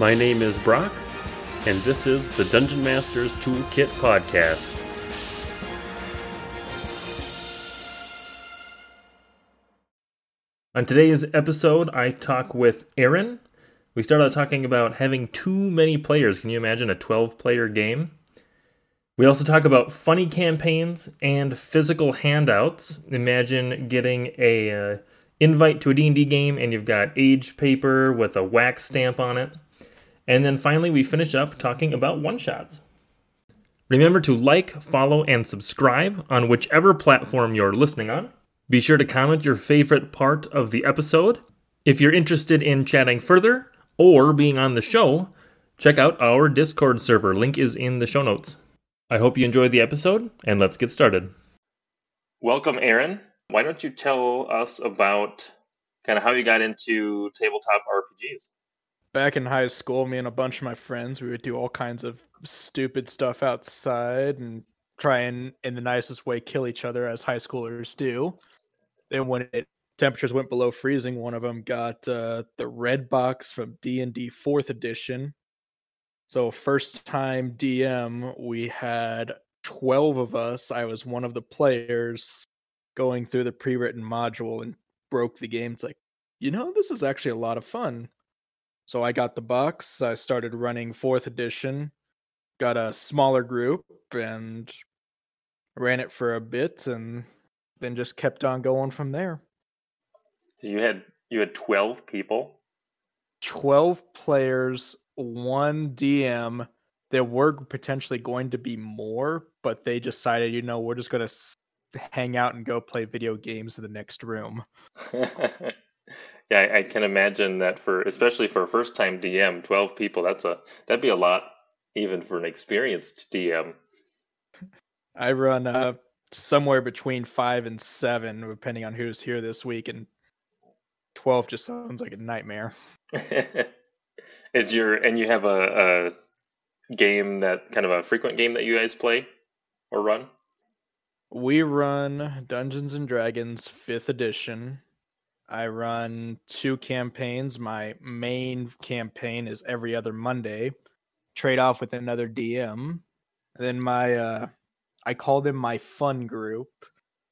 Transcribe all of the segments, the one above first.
My name is Brock, and this is the Dungeon Masters Toolkit Podcast. On today's episode, I talk with Aaron. We start out talking about having too many players. Can you imagine a 12 player game? We also talk about funny campaigns and physical handouts. Imagine getting a uh, invite to a D&D game and you've got age paper with a wax stamp on it. And then finally we finish up talking about one-shots. Remember to like, follow and subscribe on whichever platform you're listening on. Be sure to comment your favorite part of the episode. If you're interested in chatting further or being on the show, check out our Discord server. Link is in the show notes. I hope you enjoyed the episode, and let's get started. Welcome, Aaron. Why don't you tell us about kind of how you got into tabletop RPGs? Back in high school, me and a bunch of my friends, we would do all kinds of stupid stuff outside and try and, in the nicest way, kill each other as high schoolers do. Then when it temperatures went below freezing, one of them got uh, the red box from D and D Fourth Edition. So first time DM, we had twelve of us. I was one of the players going through the pre-written module and broke the game. It's like, you know, this is actually a lot of fun. So I got the box. I started running fourth edition, got a smaller group, and ran it for a bit, and then just kept on going from there. So you had you had twelve people. Twelve players, one DM. There were potentially going to be more, but they decided, you know, we're just gonna hang out and go play video games in the next room. yeah, I, I, can imagine that for especially for a first time DM, twelve people. That's a that'd be a lot even for an experienced DM. I run uh, somewhere between five and seven, depending on who's here this week, and twelve just sounds like a nightmare. Is your and you have a, a game that kind of a frequent game that you guys play or run? We run Dungeons and Dragons 5th edition. I run two campaigns. My main campaign is every other Monday. Trade off with another DM. then my uh I call them my fun group.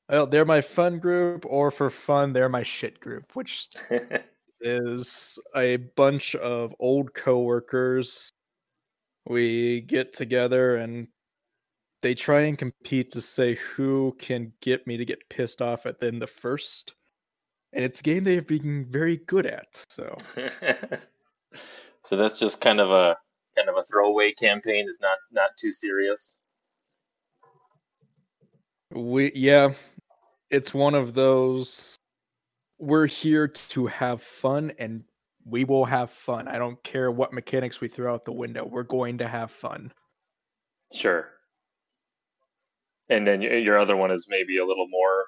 Well, they're my fun group, or for fun, they're my shit group, which is a bunch of old coworkers. We get together and they try and compete to say who can get me to get pissed off at them the first. And it's a game they've been very good at. So So that's just kind of a kind of a throwaway campaign, It's not not too serious. We yeah, it's one of those we're here to have fun and we will have fun. I don't care what mechanics we throw out the window. We're going to have fun. Sure. And then your other one is maybe a little more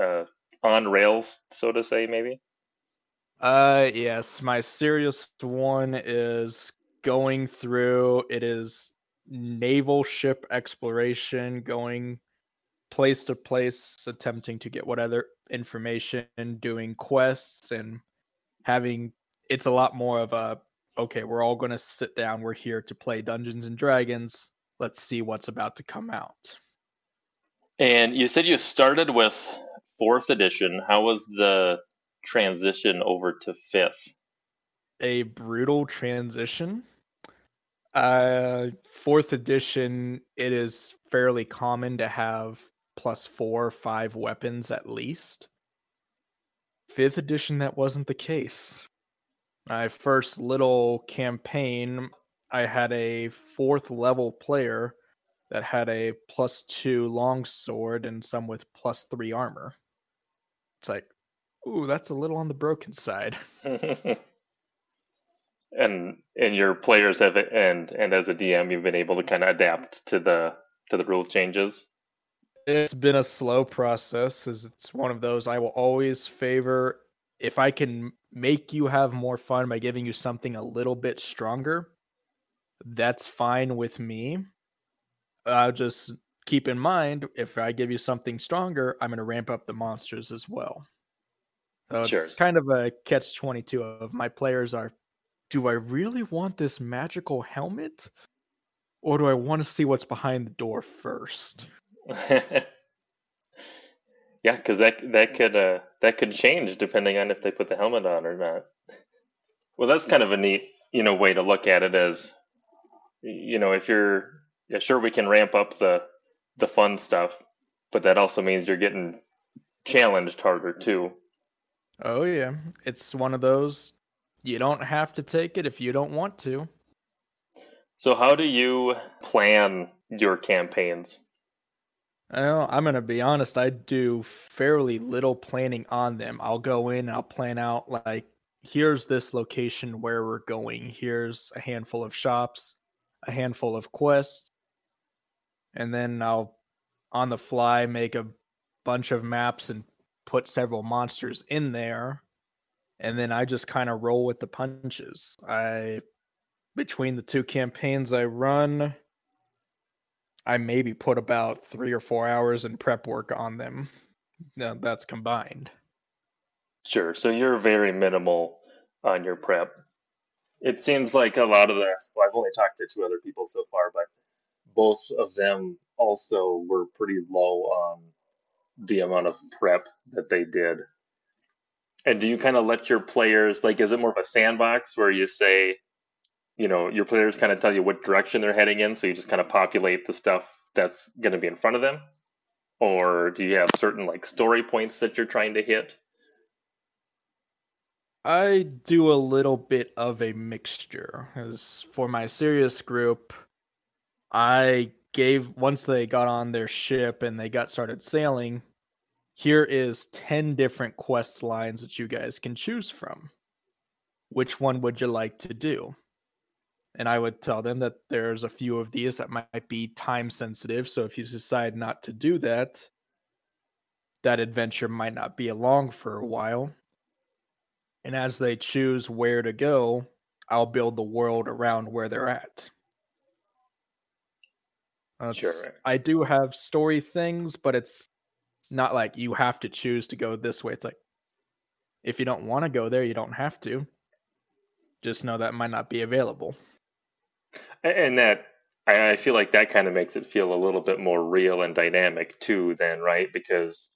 uh, on rails, so to say, maybe. Uh, yes. My serious one is going through. It is naval ship exploration, going place to place, attempting to get whatever information, doing quests, and having. It's a lot more of a okay. We're all going to sit down. We're here to play Dungeons and Dragons. Let's see what's about to come out. And you said you started with fourth edition. How was the transition over to fifth? A brutal transition. Uh, fourth edition, it is fairly common to have plus four or five weapons at least. Fifth edition, that wasn't the case. My first little campaign, I had a fourth level player that had a plus two longsword and some with plus three armor. It's like, ooh, that's a little on the broken side. and and your players have and and as a DM, you've been able to kind of adapt to the to the rule changes. It's been a slow process, as it's one of those I will always favor if I can make you have more fun by giving you something a little bit stronger. That's fine with me I'll just keep in mind if I give you something stronger, I'm going to ramp up the monsters as well. So it's kind of a catch 22 of my players are do I really want this magical helmet? Or do I want to see what's behind the door first? yeah, because that that could uh, that could change depending on if they put the helmet on or not. Well, that's kind of a neat you know way to look at it as you know if you're yeah sure we can ramp up the the fun stuff, but that also means you're getting challenged harder too. Oh yeah, it's one of those you don't have to take it if you don't want to. So how do you plan your campaigns? I know, I'm gonna be honest. I do fairly little planning on them. I'll go in, I'll plan out like, here's this location where we're going. Here's a handful of shops, a handful of quests, and then I'll, on the fly, make a bunch of maps and put several monsters in there and then I just kind of roll with the punches. I between the two campaigns I run, I maybe put about three or four hours in prep work on them. Now, that's combined. Sure. So you're very minimal on your prep. It seems like a lot of the. Well, I've only talked to two other people so far, but both of them also were pretty low on the amount of prep that they did and do you kind of let your players like is it more of a sandbox where you say, you know, your players kind of tell you what direction they're heading in, so you just kind of populate the stuff that's going to be in front of them? Or do you have certain like story points that you're trying to hit? I do a little bit of a mixture. As for my serious group, I gave once they got on their ship and they got started sailing, here is 10 different quest lines that you guys can choose from. Which one would you like to do? And I would tell them that there's a few of these that might be time sensitive. So if you decide not to do that, that adventure might not be along for a while. And as they choose where to go, I'll build the world around where they're at. Uh, That's, sure. I do have story things, but it's not like you have to choose to go this way. It's like if you don't want to go there, you don't have to. Just know that might not be available. And that I feel like that kind of makes it feel a little bit more real and dynamic too, then, right? Because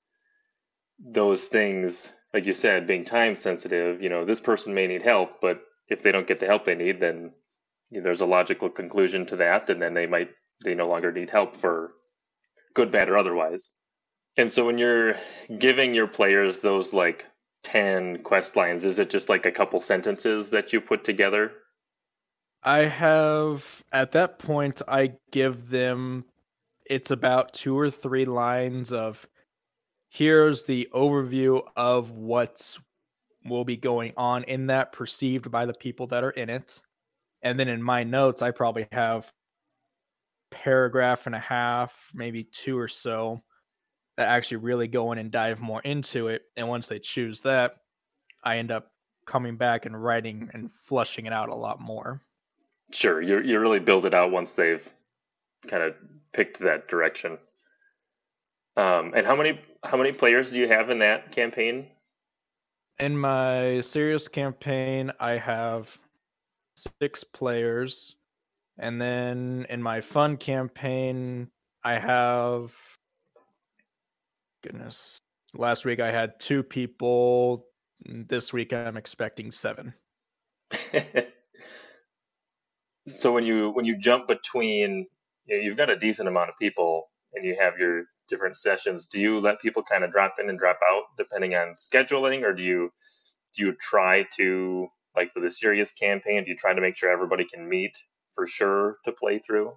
those things, like you said, being time sensitive, you know, this person may need help, but if they don't get the help they need, then you know, there's a logical conclusion to that, and then they might they no longer need help for good, bad, or otherwise. And so when you're giving your players those like 10 quest lines, is it just like a couple sentences that you put together? I have, at that point, I give them, it's about two or three lines of here's the overview of what will be going on in that perceived by the people that are in it. And then in my notes, I probably have paragraph and a half, maybe two or so that actually really go in and dive more into it. And once they choose that, I end up coming back and writing and flushing it out a lot more. Sure, you you really build it out once they've kind of picked that direction. Um, and how many how many players do you have in that campaign? In my serious campaign, I have six players, and then in my fun campaign, I have goodness. Last week I had two people. This week I'm expecting seven. so when you when you jump between, you know, you've got a decent amount of people, and you have your different sessions. Do you let people kind of drop in and drop out depending on scheduling, or do you do you try to like for the serious campaign? Do you try to make sure everybody can meet for sure to play through?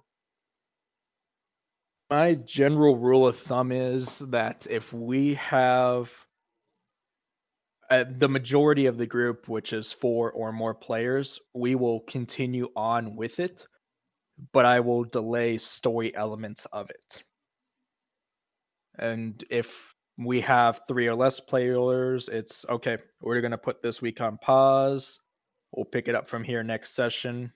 my general rule of thumb is that if we have uh, the majority of the group, which is four or more players, we will continue on with it, but I will delay story elements of it. And if we have three or less players, it's okay, we're going to put this week on pause. We'll pick it up from here next session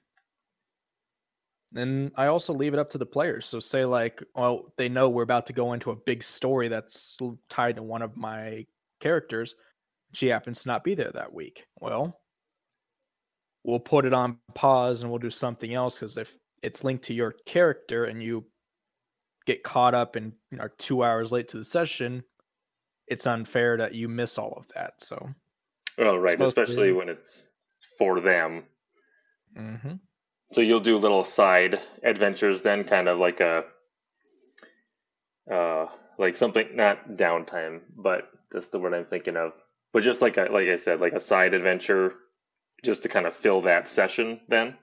and I also leave it up to the players. So say like, well, they know we're about to go into a big story that's tied to one of my characters. She happens to not be there that week. Well, we'll put it on pause and we'll do something else because if it's linked to your character and you get caught up and are two hours late to the session, it's unfair that you miss all of that. So, well, right, especially when it's for them. Mm-hmm. So you'll do little side adventures then, kind of like a, uh, like something not downtime, but that's the word I'm thinking of. But just like a, like I said, like a side adventure, just to kind of fill that session. Then.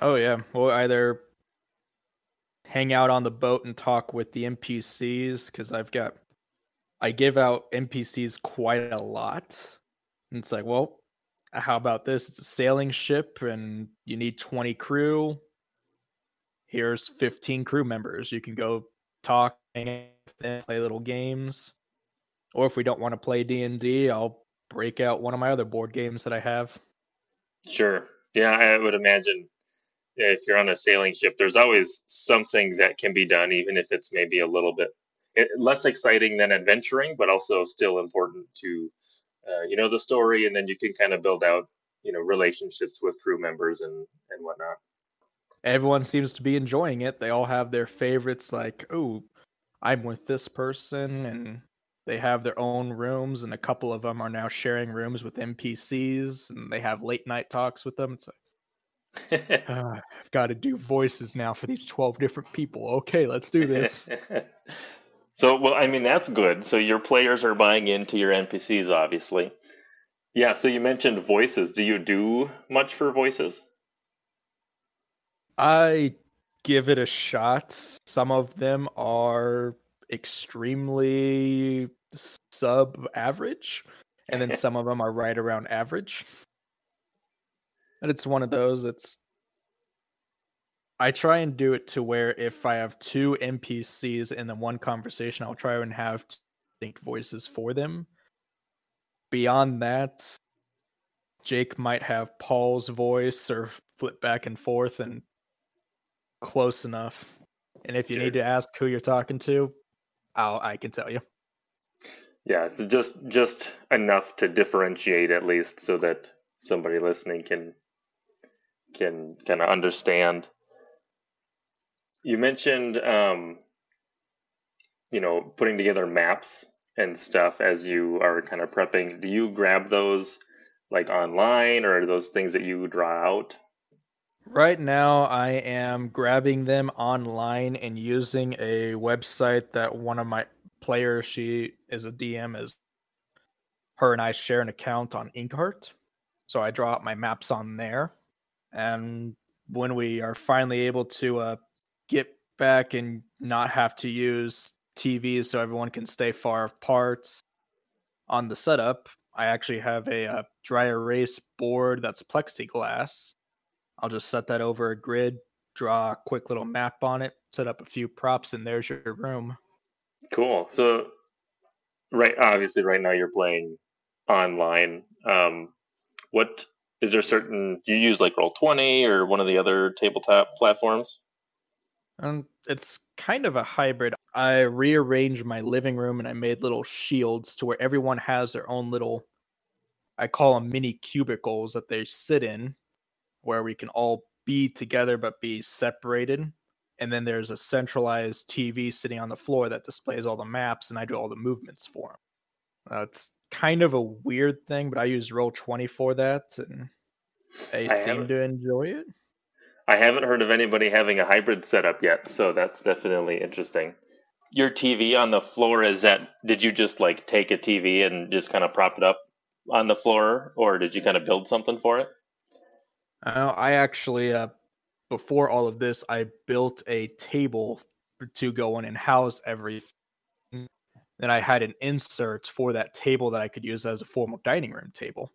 Oh yeah, we'll either hang out on the boat and talk with the NPCs because I've got I give out NPCs quite a lot. And it's like, well, how about this? It's a sailing ship and you need 20 crew. Here's 15 crew members. You can go talk and play little games. Or if we don't want to play D&D, I'll break out one of my other board games that I have. Sure. Yeah, I would imagine if you're on a sailing ship, there's always something that can be done, even if it's maybe a little bit eh, less exciting than adventuring, but also still important to uh, you know the story, and then you can kind of build out you know relationships with crew members and and whatnot. Everyone seems to be enjoying it. They all have their favorites, like oh, I'm with this person, and they have their own rooms, and a couple of them are now sharing rooms with NPCs, and they have late night talks with them. It's like, uh, I've got to do voices now for these 12 different people. Okay, let's do this. So, well, I mean, that's good. So your players are buying into your NPCs, obviously. Yeah. So you mentioned voices. Do you do much for voices? I give it a shot. Some of them are extremely sub average, and then some of them are right around average. And it's one of uh, those. It's I try and do it to where if I have two NPCs in the one conversation, I'll try and have distinct voices for them. Beyond that, Jake might have Paul's voice or flip back and forth and close enough. And if you need to ask who you're talking to, I'll I can tell you. Yeah, so just just enough to differentiate at least so that somebody listening can can kind of understand you mentioned, um, you know, putting together maps and stuff as you are kind of prepping. Do you grab those like online or are those things that you draw out? Right now, I am grabbing them online and using a website that one of my players, she is a DM, is her and I share an account on Inkarnate. So I draw out my maps on there. And when we are finally able to uh, get back and not have to use TVs so everyone can stay far apart on the setup. I actually have a, a uh, dry erase board that's plexiglass. I'll just set that over a grid, draw a quick little map on it, set up a few props, and there's your room. Cool. So, right, obviously, right now you're playing online. Um, what is there certain? Do you use like Roll Twenty or one of the other tabletop platforms? And it's kind of a hybrid. I rearranged my living room and I made little shields to where everyone has their own little, I call them mini cubicles that they sit in, where we can all be together but be separated. And then there's a centralized TV sitting on the floor that displays all the maps, and I do all the movements for them. Uh, it's kind of a weird thing, but I use Roll Twenty for that, and they I seem to enjoy it. I haven't heard of anybody having a hybrid setup yet, so that's definitely interesting. Your TV on the floor is that did you just like take a TV and just kind of prop it up on the floor or did you kind of build something for it? Uh, I actually uh, before all of this I built a table to go in and house everything. Then I had an insert for that table that I could use as a formal dining room table.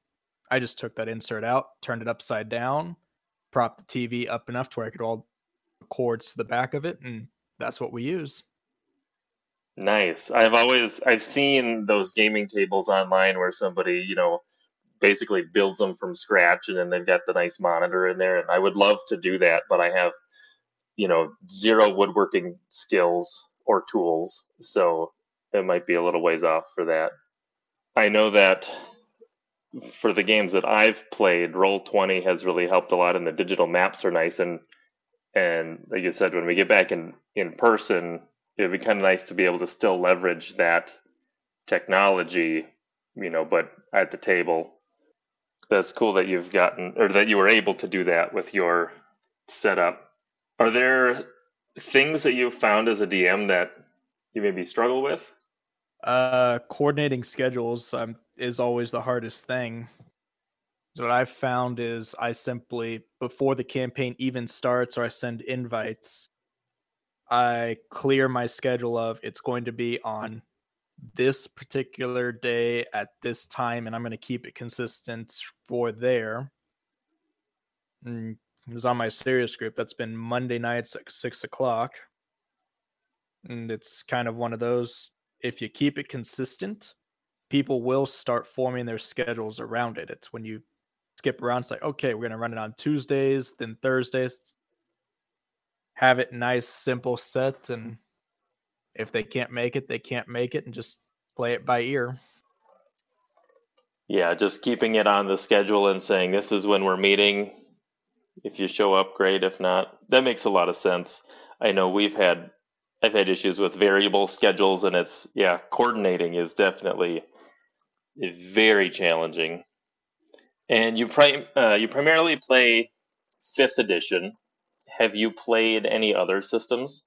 I just took that insert out, turned it upside down, prop the TV up enough to where I could all cords to the back of it, and that's what we use. Nice. I've always I've seen those gaming tables online where somebody you know basically builds them from scratch, and then they've got the nice monitor in there. And I would love to do that, but I have you know zero woodworking skills or tools, so it might be a little ways off for that. I know that for the games that I've played, Roll Twenty has really helped a lot, and the digital maps are nice. And and like you said, when we get back in in person, it'd be kind of nice to be able to still leverage that technology, you know, but at the table. That's cool that you've gotten or that you were able to do that with your setup. Are there things that you've found as a DM that you maybe struggle with? Uh, coordinating schedules um, is always the hardest thing. So what I've found is I simply before the campaign even starts or I send invites, I clear my schedule of it's going to be on this particular day at this time, and I'm going to keep it consistent for there. And it was on my serious group. That's been Monday nights at six o'clock. And it's kind of one of those if you keep it consistent, people will start forming their schedules around it. It's when you skip around, it's like, okay, we're gonna run it on Tuesdays, then Thursdays. Have it nice, simple set, and if they can't make it, they can't make it, and just play it by ear. Yeah, just keeping it on the schedule and saying this is when we're meeting. If you show up, great. If not, that makes a lot of sense. I know we've had I've had issues with variable schedules, and it's yeah, coordinating is definitely very challenging. And you pri- uh, you primarily play fifth edition. Have you played any other systems?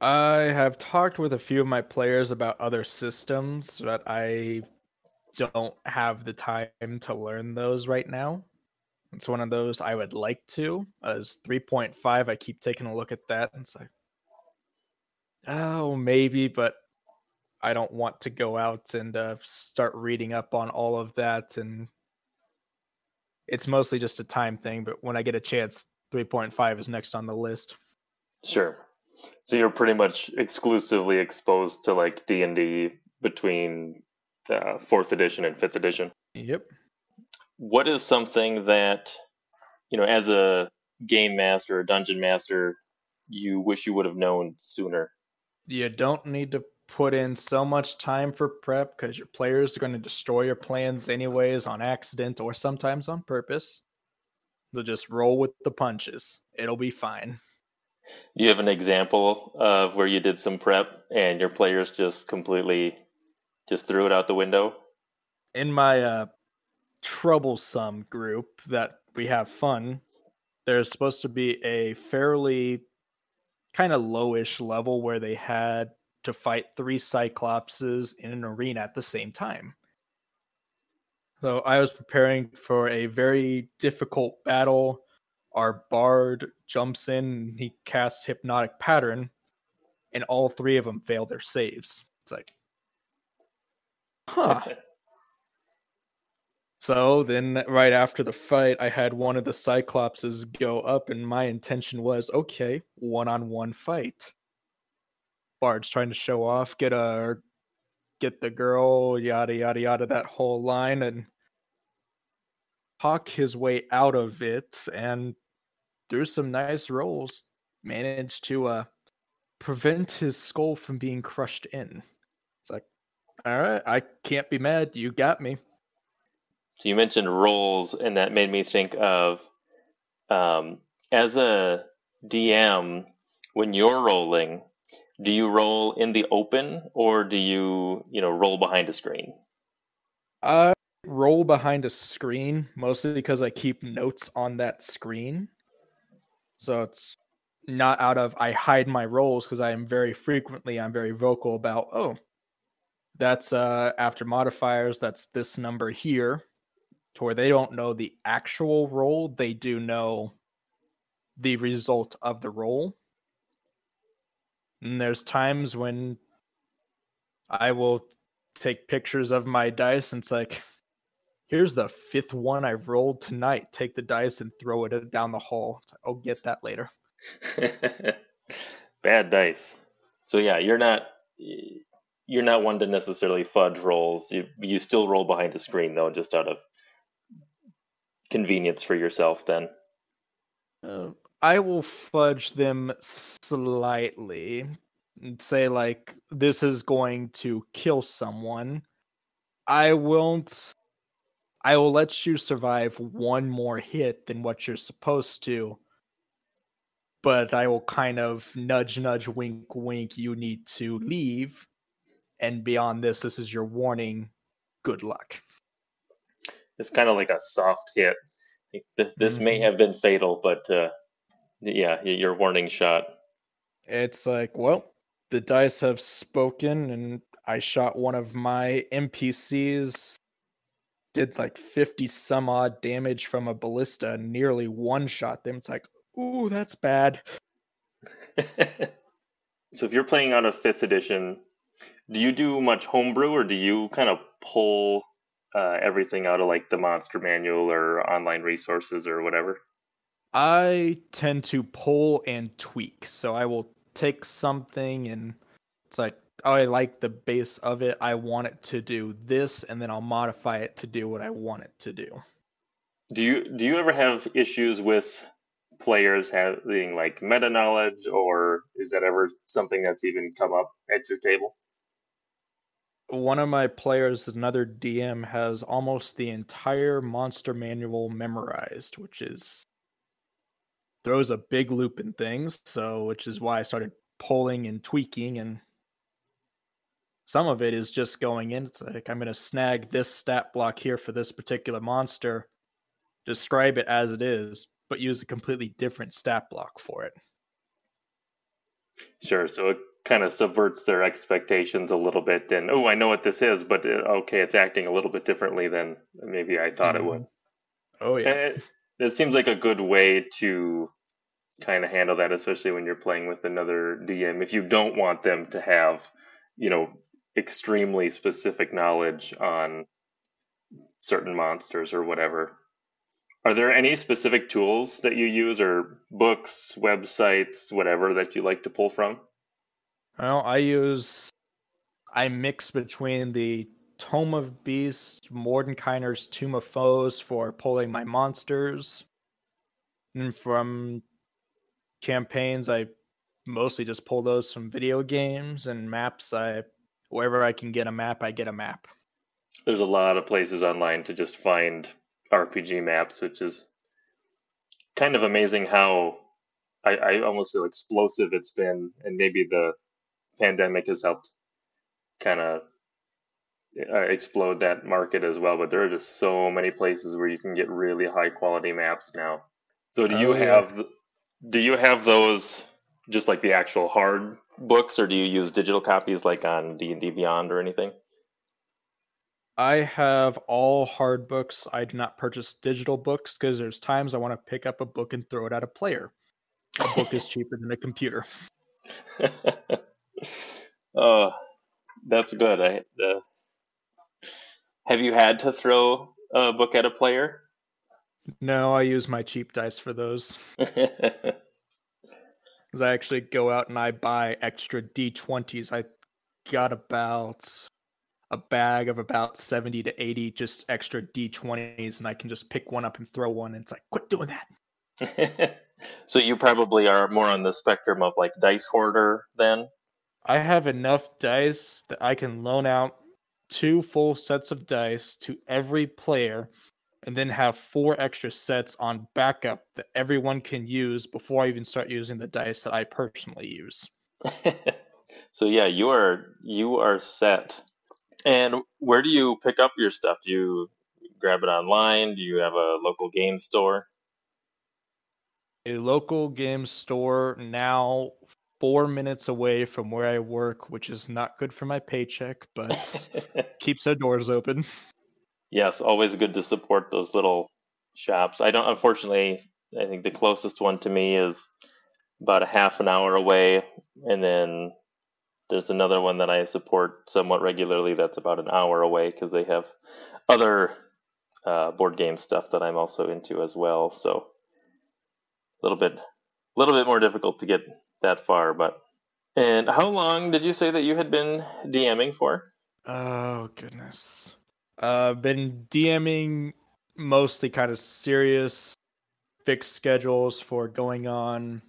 I have talked with a few of my players about other systems, but I don't have the time to learn those right now. It's one of those I would like to. As 3.5, I keep taking a look at that and say, oh, maybe, but I don't want to go out and uh, start reading up on all of that. And it's mostly just a time thing, but when I get a chance, 3.5 is next on the list. Sure. So you're pretty much exclusively exposed to like D and D between the fourth edition and fifth edition. Yep. What is something that you know, as a game master, a dungeon master, you wish you would have known sooner? You don't need to put in so much time for prep because your players are going to destroy your plans anyways on accident or sometimes on purpose. They'll just roll with the punches. It'll be fine. Do you have an example of where you did some prep and your players just completely just threw it out the window? In my uh, troublesome group that we have fun, there's supposed to be a fairly kind of lowish level where they had to fight three cyclopses in an arena at the same time. So I was preparing for a very difficult battle. Our bard jumps in, he casts hypnotic pattern, and all three of them fail their saves. It's like, huh. So then, right after the fight, I had one of the Cyclopses go up, and my intention was okay, one on one fight. Bard's trying to show off, get a get the girl, yada yada yada, that whole line, and talk his way out of it, and through some nice rolls, managed to uh prevent his skull from being crushed in. It's like, all right, I can't be mad. You got me. So you mentioned rolls, and that made me think of um, as a DM when you're rolling. Do you roll in the open, or do you, you know, roll behind a screen? I roll behind a screen mostly because I keep notes on that screen. So it's not out of I hide my rolls because I am very frequently I'm very vocal about oh that's uh after modifiers that's this number here to where they don't know the actual roll, they do know the result of the roll. And there's times when I will take pictures of my dice and it's like, here's the fifth one I've rolled tonight. Take the dice and throw it down the hall. Like, I'll get that later. Bad dice. So yeah, you're not you're not one to necessarily fudge rolls. You you still roll behind a screen though, just out of convenience for yourself then? Uh, I will fudge them slightly and say like this is going to kill someone. I won't I will let you survive one more hit than what you're supposed to, but I will kind of nudge, nudge, wink, wink. You need to leave, and beyond this, this is your warning. Good luck. It's kind of like a soft hit. This may Mhm. have been fatal, but uh, yeah, your warning shot. It's like, well, the dice have spoken, and I shot one of my NPCs, did like 50 some odd damage from a ballista, nearly one shot them. It's like, ooh, that's bad. so if you're playing on a fifth edition, do you do much homebrew or do you kind of pull uh, everything out of like the monster manual or online resources or whatever? I tend to pull and tweak. So I will take something and it's like, oh, I like the base of it. I want it to do this, and then I'll modify it to do what I want it to do. Do you do you ever have issues with players having like meta knowledge, or is that ever something that's even come up at your table? One of my players, another DM, has almost the entire monster manual memorized, which is throws a big loop in things. So, which is why I started pulling and tweaking, and some of it is just going in. It's like I'm going to snag this stat block here for this particular monster, describe it as it is, but use a completely different stat block for it. Sure. So kind of subverts their expectations a little bit, and oh, I know what this is, but uh, okay, it's acting a little bit differently than maybe I thought it would. Oh yeah. It, it seems like a good way to kind of handle that, especially when you're playing with another DM. If you don't want them to have, you know, extremely specific knowledge on certain monsters or whatever. Are there any specific tools that you use or books, websites, whatever that you like to pull from? Well, I use I mix between the Tome of Beasts, Mordenkainen's Tome of Foes for pulling my monsters. And from campaigns, I mostly just pull those from video games and maps. I wherever I can get a map, I get a map. There's a lot of places online to just find RPG maps, which is kind of amazing how I, I almost feel explosive it's been, and maybe the pandemic has helped kind of uh, explode that market as well. But there are just so many places where you can get really high quality maps now. So do you Oh, have th- do you have those just like the actual hard books, or do you use digital copies like on D and D Beyond or anything? I have all hard books. I do not purchase digital books because there's times I want to pick up a book and throw it at a player. A book is cheaper than a computer. oh, that's good. I, uh, have you had to throw a book at a player? No, I use my cheap dice for those. Because I actually go out and I buy extra D20s. I got about a bag of about 70 to 80 just extra D20s, and I can just pick one up and throw one. And it's like, quit doing that. so you probably are more on the spectrum of like dice hoarder then. I have enough dice that I can loan out two full sets of dice to every player and then have four extra sets on backup that everyone can use before I even start using the dice that I personally use. so yeah, you are you are set. And where do you pick up your stuff? Do you grab it online? Do you have a local game store? A local game store now four minutes away from where I work, which is not good for my paycheck, but keeps our doors open. yes, always good to support those little shops. I don't, unfortunately, I think the closest one to me is about a half an hour away, and then there's another one that I support somewhat regularly that's about an hour away because they have other uh, board game stuff that I'm also into as well. So a little bit, a little bit more difficult to get that far, but. And how long did you say that you had been DMing for? Oh goodness. Uh, I've been DMing mostly kind of serious fixed schedules for going on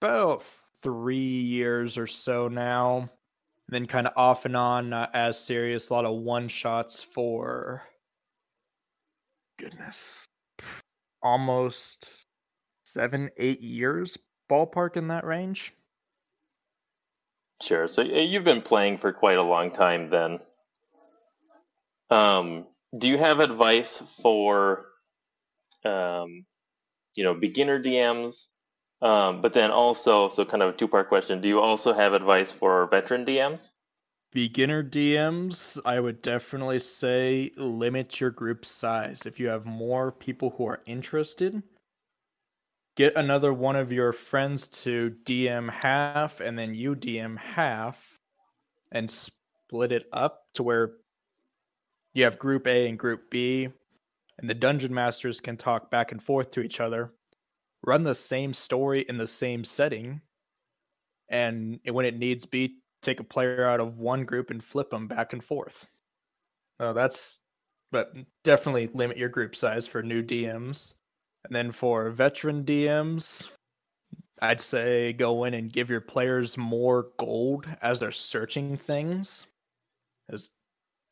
about three years or so now. And then kind of off and on, not as serious, a lot of one shots for goodness, almost seven, eight years, ballpark in that range. Sure. So you've been playing for quite a long time then. Um, do you have advice for, um, you know, beginner DMs? Um, but then also, so kind of a two part question. Do you also have advice for veteran DMs? Beginner DMs, I would definitely say limit your group size. If you have more people who are interested, get another one of your friends to DM half and then you DM half and split it up to where you have group A and group B and the dungeon masters can talk back and forth to each other, run the same story in the same setting, and when it needs be, take a player out of one group and flip them back and forth. That's, but definitely limit your group size for new DMs. And then for veteran DMs, I'd say go in and give your players more gold as they're searching things. As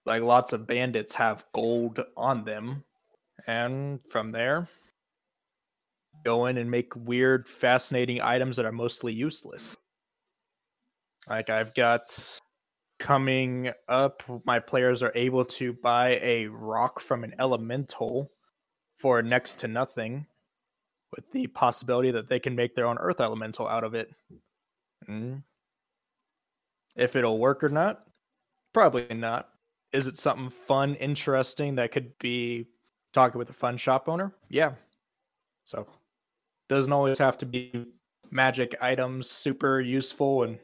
like lots of bandits have gold on them. And from there, go in and make weird, fascinating items that are mostly useless. Like I've got coming up, my players are able to buy a rock from an elemental for next to nothing, with the possibility that they can make their own earth elemental out of it. Mm. If it'll work or not, probably not. Is it something fun, interesting that could be talking with a fun shop owner? Yeah. So doesn't always have to be magic items super useful and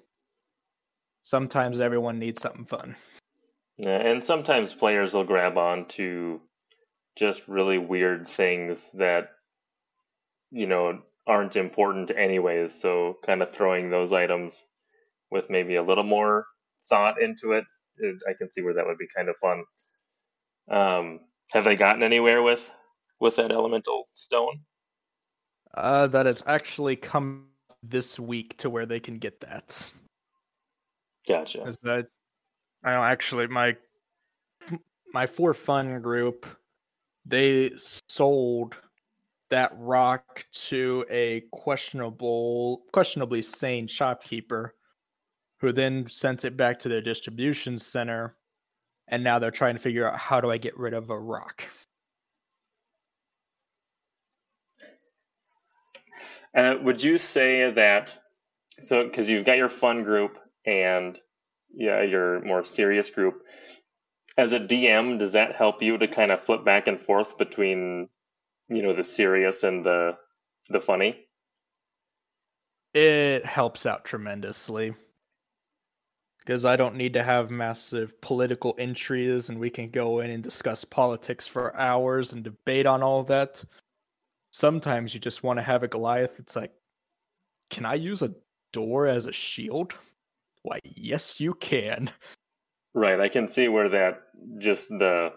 sometimes everyone needs something fun. Yeah, and sometimes players will grab on to just really weird things that you know aren't important anyways. So kind of throwing those items with maybe a little more thought into it, it i can see where that would be kind of fun. Um, have they gotten anywhere with with that elemental stone? Uh that has actually come this week to where they can get that. Gotcha. Is that i don't actually my my for fun group they sold that rock to a questionable questionably sane shopkeeper who then sent it back to their distribution center and now they're trying to figure out how do I get rid of a rock. Uh, would you say that so because you've got your fun group and yeah your more serious group as a dm does that help you to kind of flip back and forth between you know the serious and the the funny It helps out tremendously because I don't need to have massive political entries and we can go in and discuss politics for hours and debate on all that. Sometimes you just want to have a Goliath. It's like, can I use a door as a shield? Why, yes, you can. Right i can see where that just the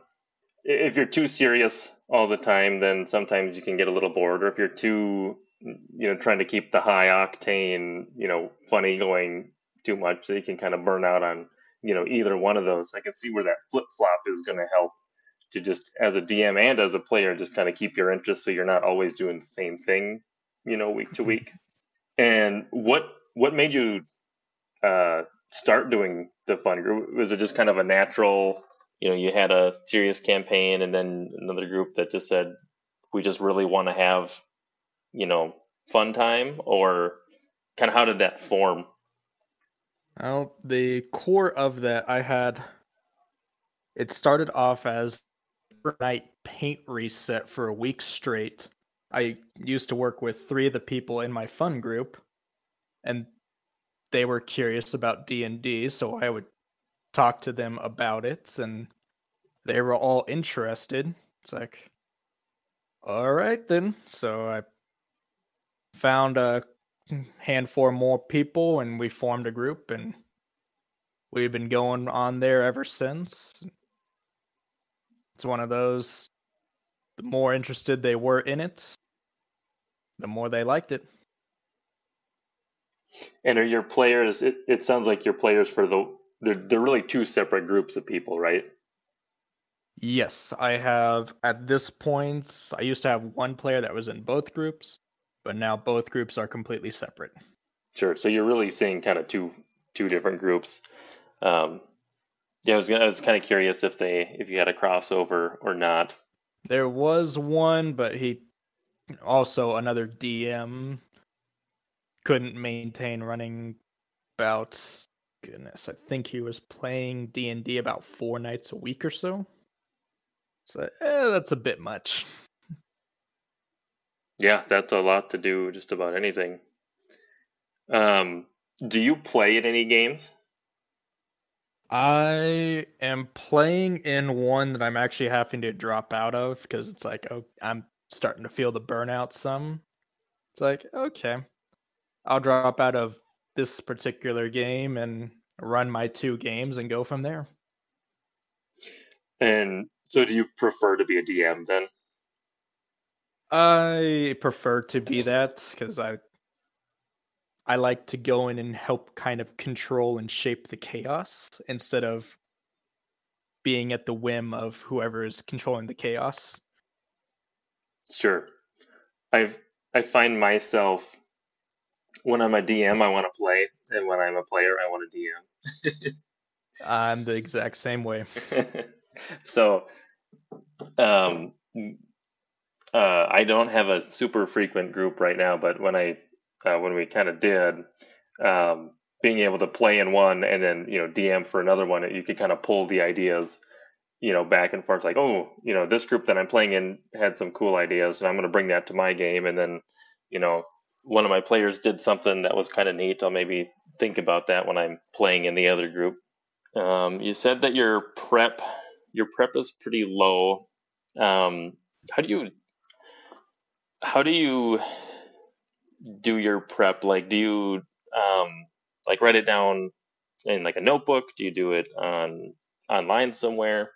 if you're too serious all the time then sometimes you can get a little bored or if you're too you know trying to keep the high octane you know funny going too much so you can kind of burn out on you know either one of those. I can see where that flip flop is going to help to just as a dm and as a player just kind of keep your interest so you're not always doing the same thing you know week to week. And what what made you uh start doing the fun group was it just kind of a natural you know you had a serious campaign and then another group that just said we just really want to have you know fun time or kind of how did that form Well, the core of that I had it started off as night paint reset for a week straight. I used to work with three of the people in my fun group and they were curious about D&D, so I would talk to them about it and they were all interested. It's like all right then. So I found a handful more people and we formed a group and we've been going on there ever since. It's one of those the more interested they were in it, the more they liked it. And are your players it, it sounds like your players for the they're, they're really two separate groups of people right Yes, I have at this point. I used to have one player that was in both groups, but now both groups are completely separate. Sure. So you're really seeing kind of two two different groups. Um, yeah, I was I was kind of curious if they if you had a crossover or not. There was one, but he also another DM couldn't maintain running about goodness. I think he was playing D and D about four nights a week or so. So eh, that's a bit much. Yeah, that's a lot to do just about anything. Um, do you play in any games? I am playing in one that I'm actually having to drop out of because it's like oh, I'm starting to feel the burnout some. It's like okay, I'll drop out of this particular game and run my two games and go from there. And so, do you prefer to be a DM then? I prefer to be that because I I like to go in and help kind of control and shape the chaos instead of being at the whim of whoever is controlling the chaos. Sure. I've I find myself when I'm a DM I want to play and when I'm a player I want to DM. I'm the exact same way. so um uh, I don't have a super frequent group right now, but when I uh, when we kind of did, um, being able to play in one and then you know DM for another one, you could kind of pull the ideas, you know, back and forth. Like, oh, you know, this group that I'm playing in had some cool ideas, and I'm going to bring that to my game. And then, you know, one of my players did something that was kind of neat. I'll maybe think about that when I'm playing in the other group. Um, you said that your prep your prep is pretty low. Um, how do you how do you do your prep? Like, do you um, like write it down in like a notebook? Do you do it on online somewhere?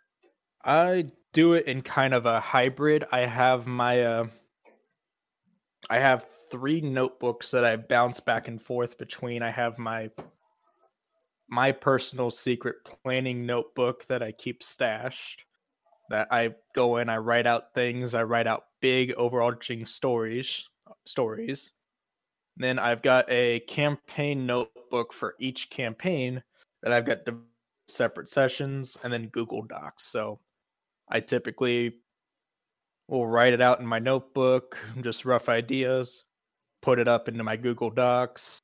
I do it in kind of a hybrid. I have my uh, I have three notebooks that I bounce back and forth between. I have my my personal secret planning notebook that I keep stashed that I go in, I write out things, I write out big overarching stories stories. Then I've got a campaign notebook for each campaign that I've got separate sessions and then Google Docs. So I typically will write it out in my notebook, just rough ideas, put it up into my Google Docs,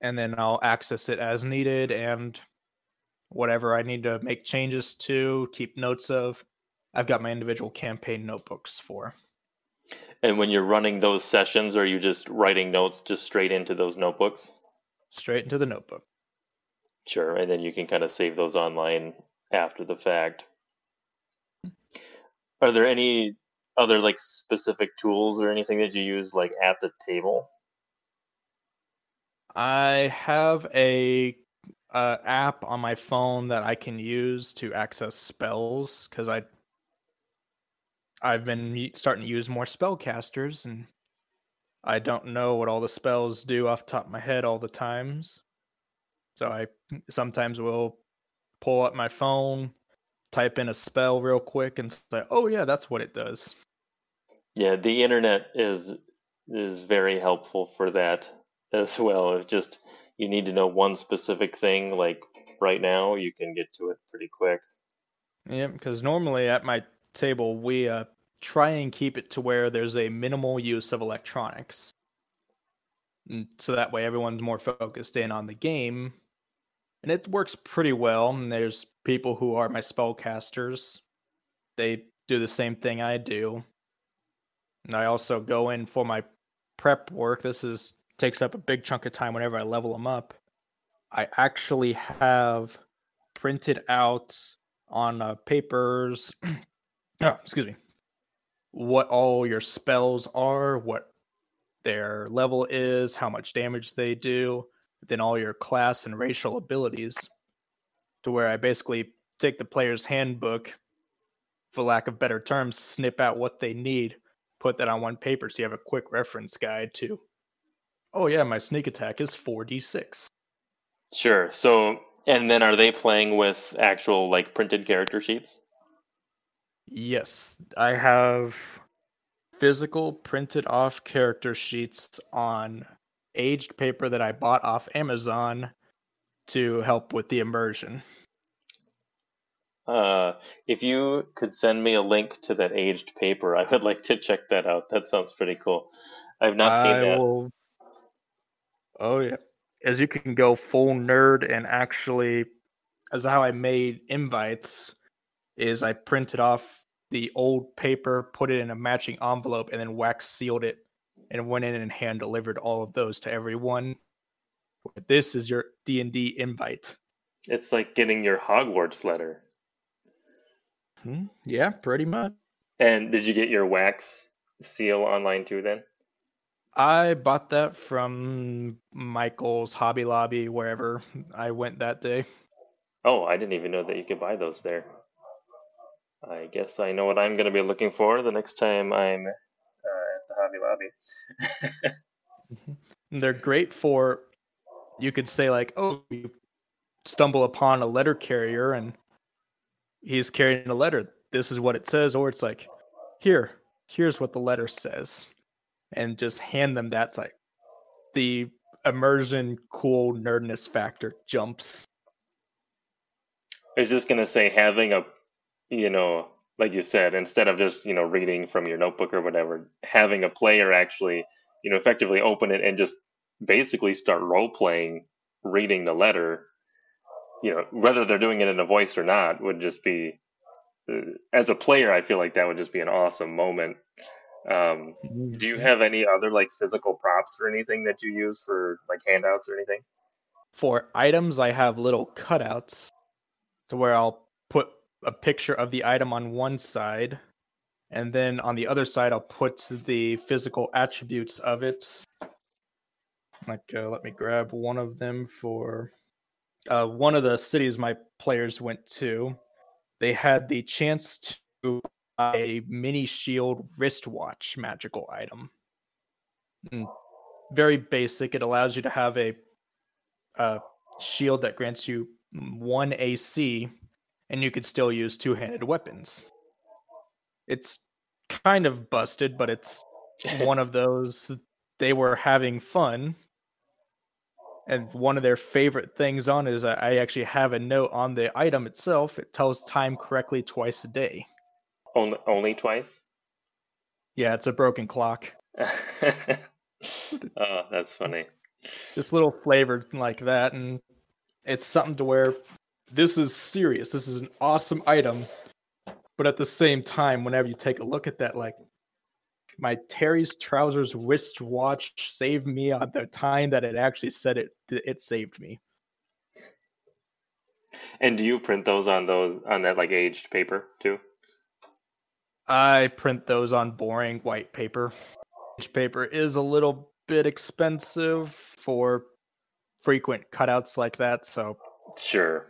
and then I'll access it as needed and whatever I need to make changes to, keep notes of. I've got my individual campaign notebooks for. And when you're running those sessions, are you just writing notes just straight into those notebooks? Straight into the notebook. Sure, and then you can kind of save those online after the fact. Are there any other like specific tools or anything that you use like at the table? I have a uh, app on my phone that I can use to access spells because I I've been starting to use more spellcasters and I don't know what all the spells do off top of my head all the times. So I sometimes will pull up my phone, type in a spell real quick and say, "Oh yeah, that's what it does." Yeah, the internet is is very helpful for that as well. It just you need to know one specific thing like right now, you can get to it pretty quick. Yeah, because normally at my table we uh, try and keep it to where there's a minimal use of electronics. And so that way everyone's more focused in on the game. And it works pretty well. And there's people who are my spellcasters. They do the same thing I do. And I also go in for my prep work. This is takes up a big chunk of time whenever I level them up. I actually have printed out on uh, papers, oh, excuse me, what all your spells are, what their level is, how much damage they do, then all your class and racial abilities, to where I basically take the player's handbook, for lack of better terms, snip out what they need, put that on one paper so you have a quick reference guide to oh yeah, my sneak attack is 4d6. Sure. So, and then are they playing with actual like printed character sheets? Yes, I have physical printed off character sheets on aged paper that I bought off Amazon to help with the immersion. Uh, if you could send me a link to that aged paper, I would like to check that out. That sounds pretty cool. I've not seen that. will. Oh yeah, as you can go full nerd and actually, as how I made invites, is I printed off the old paper, put it in a matching envelope, and then wax sealed it, and went in and hand delivered all of those to everyone. This is your D and D invite. It's like getting your Hogwarts letter. Hmm, yeah, pretty much. And did you get your wax seal online too then? I bought that from Michael's Hobby Lobby, wherever I went that day. Oh, I didn't even know that you could buy those there. I guess I know what I'm going to be looking for the next time I'm Hobby Lobby. And they're great for, you could say, like, oh, you stumble upon a letter carrier and he's carrying a letter. This is what it says. Or it's like, here, here's what the letter says. And just hand them that. It's like the immersion, cool nerdness factor jumps. I was just going to say having a, you know, like you said, instead of just, you know, reading from your notebook or whatever, having a player actually, you know, effectively open it and just basically start role playing reading the letter, you know, whether they're doing it in a voice or not would just be, uh, as a player, I feel like that would just be an awesome moment. Um, do you have any other like physical props or anything that you use for like handouts or anything? For items, I have little cutouts to where I'll a picture of the item on one side, and then on the other side, I'll put the physical attributes of it. Like, uh, let me grab one of them for uh, one of the cities my players went to. They had the chance to buy a mini shield wristwatch magical item. Mm, very basic. It allows you to have a, a shield that grants you one AC, and you could still use two-handed weapons. It's kind of busted, but it's one of those. They were having fun, and one of their favorite things on is I actually have a note on the item itself. It tells time correctly twice a day. Only, only twice? Yeah, it's a broken clock. oh, that's funny. Just little flavored like that, and it's something to where this is serious. This is an awesome item, but at the same time, whenever you take a look at that, like my Terry's trousers wristwatch saved me on the time that it actually said it. It saved me. And do you print those on those on that like aged paper too? I print those on boring white paper. Aged paper is a little bit expensive for frequent cutouts like that, so Sure.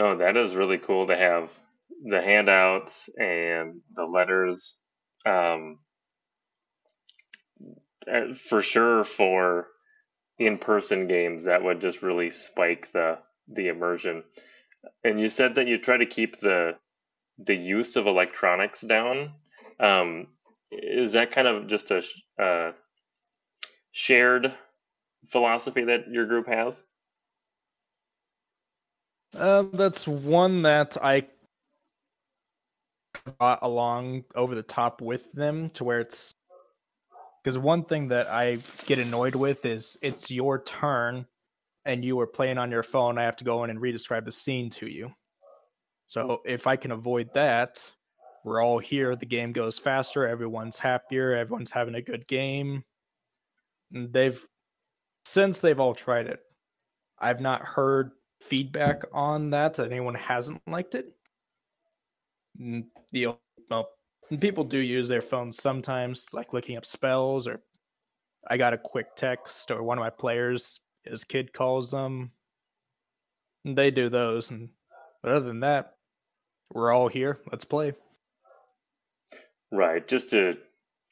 Oh, that is really cool to have the handouts and the letters. Um, uh, for sure, for in-person games, that would just really spike the the immersion. And you said that you try to keep the the use of electronics down. Um, is that kind of just a uh, shared philosophy that your group has? Uh, that's one that I brought along over the top with them to where it's because one thing that I get annoyed with is it's your turn and you are playing on your phone. I have to go in and re-describe the scene to you. So if I can avoid that, we're all here. The game goes faster. Everyone's happier. Everyone's having a good game. And they've since they've all tried it. I've not heard feedback on that that anyone hasn't liked it. The well, people do use their phones sometimes, like looking up spells, or I got a quick text, or one of my players, his kid calls them. They do those, and but other than that, we're all here. Let's play. Right, just to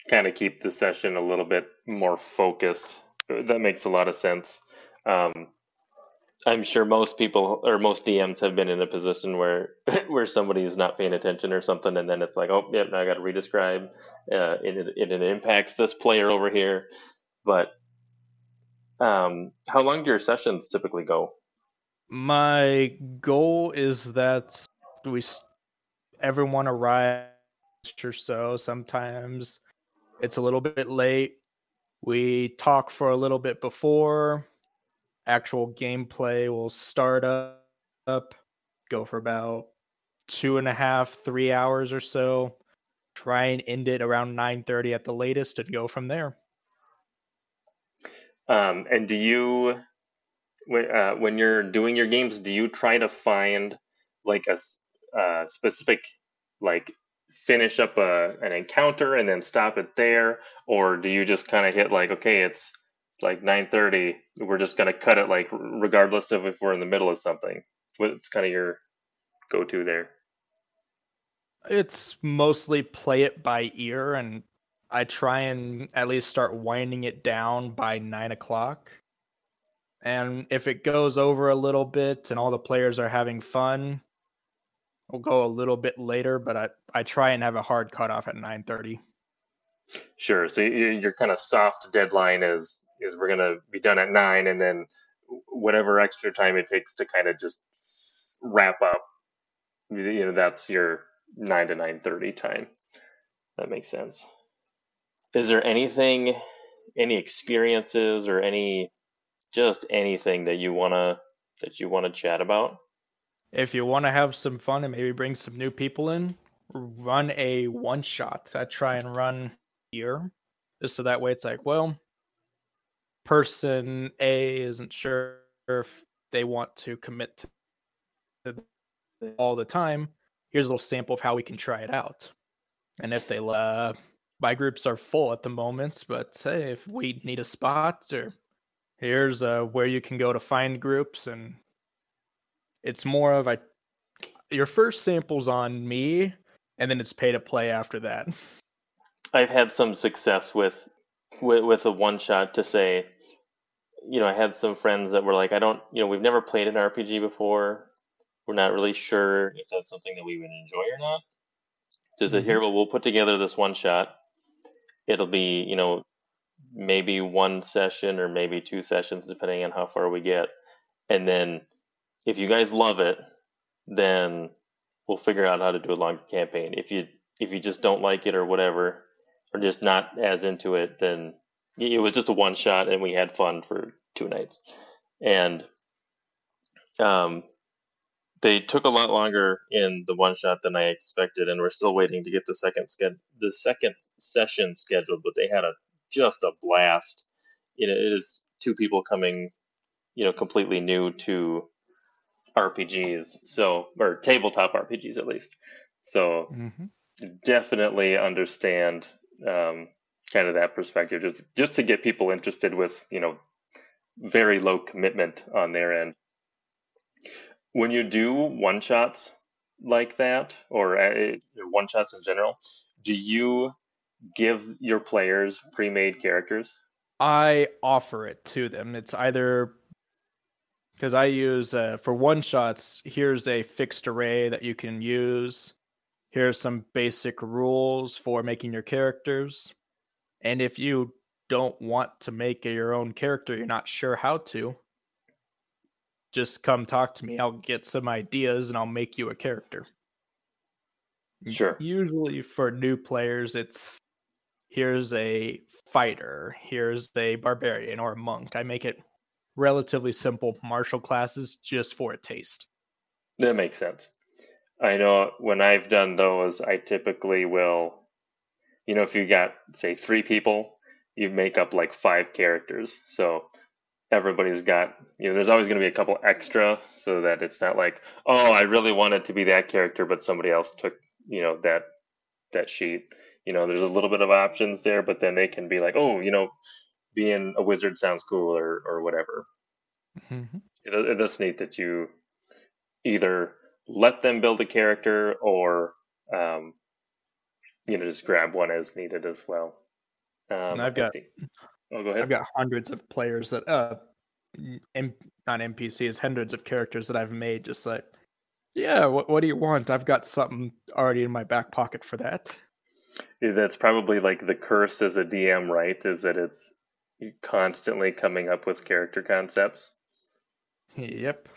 kind of keep the session a little bit more focused. That makes a lot of sense. Um, I'm sure most people or most DMs have been in a position where where somebody is not paying attention or something, and then it's like, oh, yep, now I got to redescribe. Uh, it, it, it impacts this player over here, but um, how long do your sessions typically go? My goal is that we everyone arrives or so. Sometimes it's a little bit late. We talk for a little bit before. Actual gameplay will start up, go for about two and a half, three hours or so. Try and end it around 9:30 at the latest, and go from there. Um, and do you, when, uh, when you're doing your games, do you try to find like a, a specific like finish up a, an encounter and then stop it there or do you just kind of hit like okay it's like 9.30 we're just going to cut it like regardless of if we're in the middle of something what's kind of your go-to there it's mostly play it by ear and i try and at least start winding it down by 9 o'clock and if it goes over a little bit and all the players are having fun We'll go a little bit later, but I, I try and have a hard cutoff at 9:30. Sure. So your kind of soft deadline is is we're gonna be done at nine, and then whatever extra time it takes to kind of just wrap up. You know, that's your nine to nine thirty time. That makes sense. Is there anything, any experiences, or any, just anything that you wanna that you want to chat about? if you want to have some fun and maybe bring some new people in, run a one shot. I try and run here, just so that way it's like, well, person A isn't sure if they want to commit to all the time. Here's a little sample of how we can try it out. And if they, uh, my groups are full at the moment, but hey, if we need a spot or here's uh, where you can go to find groups and it's more of a your first sample's on me, and then it's pay to play after that. I've had some success with with, with a one shot to say, you know, I had some friends that were like, I don't, you know, we've never played an RPG before. We're not really sure if that's something that we would enjoy or not. Does mm-hmm. it here? Well, we'll put together this one shot. It'll be, you know, maybe one session or maybe two sessions, depending on how far we get. And then if you guys love it, then we'll figure out how to do a longer campaign. If you if you just don't like it or whatever, or just not as into it, then it was just a one shot and we had fun for two nights. And um, they took a lot longer in the one shot than I expected, and we're still waiting to get the second sched- the second session scheduled. But they had a just a blast. it is two people coming, you know, completely new to RPGs, so or tabletop RPGs at least. So mm-hmm. definitely understand um, kind of that perspective, just just to get people interested with you know very low commitment on their end. When you do one shots like that, or uh, one shots in general, do you give your players pre-made characters? I offer it to them. It's either because I use uh, for one shots. Here's a fixed array that you can use. Here's some basic rules for making your characters. And if you don't want to make your own character, you're not sure how to, just come talk to me. I'll get some ideas and I'll make you a character. Sure. Usually for new players, it's here's a fighter, here's a barbarian or a monk. I make it relatively simple martial classes just for a taste. That makes sense. I know when I've done those, I typically will, you know, if you got, say, three people, you make up like five characters. So everybody's got, you know, there's always going to be a couple extra so that it's not like, oh, I really wanted to be that character, but somebody else took, you know, that that sheet. You know, there's a little bit of options there, but then they can be like, oh, you know, being a wizard sounds cool or or whatever. Mm-hmm. It, that's neat that you either let them build a character or um, you know just grab one as needed as well. Um, I've got oh, go ahead. I've got hundreds of players that uh, M- not NPCs, hundreds of characters that I've made. Just like, yeah, what what do you want? I've got something already in my back pocket for that. Yeah, That's probably like the curse as a DM, right? Is that it's constantly coming up with character concepts. Yep.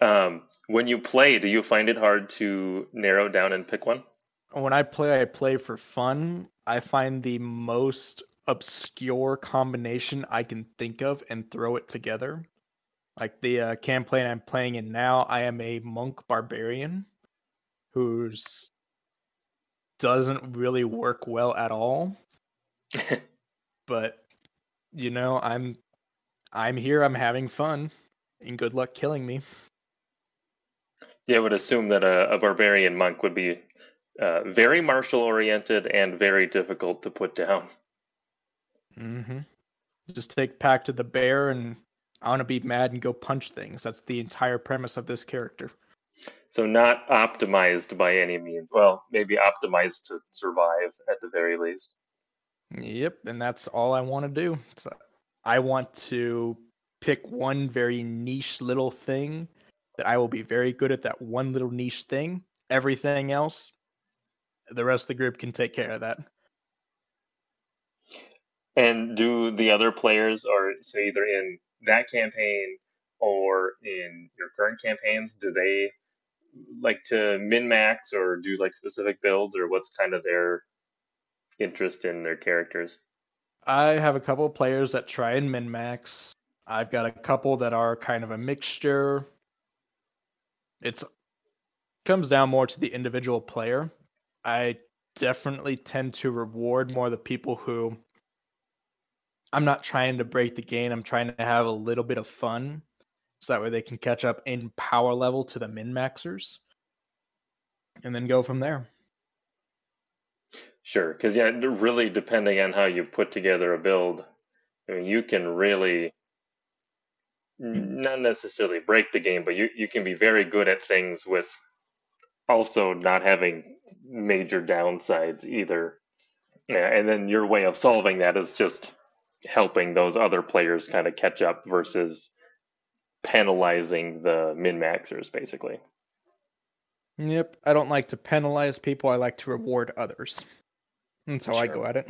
Um, when you play, do you find it hard to narrow down and pick one? When I play, I play for fun. I find the most obscure combination I can think of and throw it together. Like the uh, campaign I'm playing in now, I am a monk barbarian who's doesn't really work well at all. but you know, I'm I'm here, I'm having fun, and good luck killing me. Yeah, I would assume that a, a barbarian monk would be uh, very martial oriented and very difficult to put down. Mm-hmm. Just take Pact to the Bear, and I want to be mad and go punch things. That's the entire premise of this character. So not optimized by any means. Well, maybe optimized to survive at the very least. Yep, and that's all I want to do. So I want to pick one very niche little thing that I will be very good at that one little niche thing. Everything else, the rest of the group can take care of that. And do the other players, or so either in that campaign or in your current campaigns, do they like to min max or do like specific builds, or what's kind of their interest in their characters? I have a couple of players that try and min max. I've got a couple that are kind of a mixture. It's comes down more to the individual player. I definitely tend to reward more the people who I'm not trying to break the game. I'm trying to have a little bit of fun so that way they can catch up in power level to the min maxers and then go from there. Sure, because yeah, really depending on how you put together a build, I mean, you can really not necessarily break the game, but you, you can be very good at things with also not having major downsides either. Yeah, and then your way of solving that is just helping those other players kind of catch up versus penalizing the min maxers, basically. Yep, I don't like to penalize people. I like to reward others. That's how I go at it.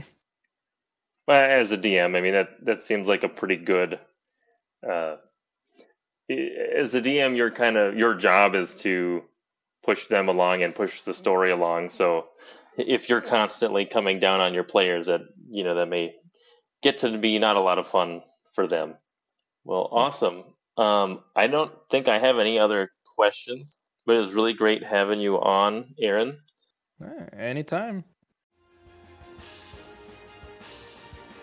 Well, as a DM, I mean that that seems like a pretty good. Uh, as a DM, your kind of your job is to push them along and push the story along. So if you're constantly coming down on your players, that you know that may get to be not a lot of fun for them. Well, awesome. Um, I don't think I have any other questions, but it was really great having you on, Aaron. Anytime.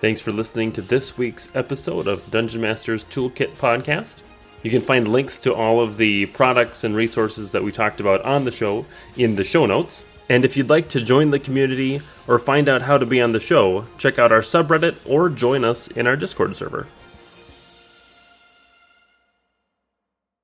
Thanks for listening to this week's episode of the Dungeon Masters Toolkit podcast. You can find links to all of the products and resources that we talked about on the show in the show notes. And if you'd like to join the community or find out how to be on the show, check out our subreddit or join us in our Discord server.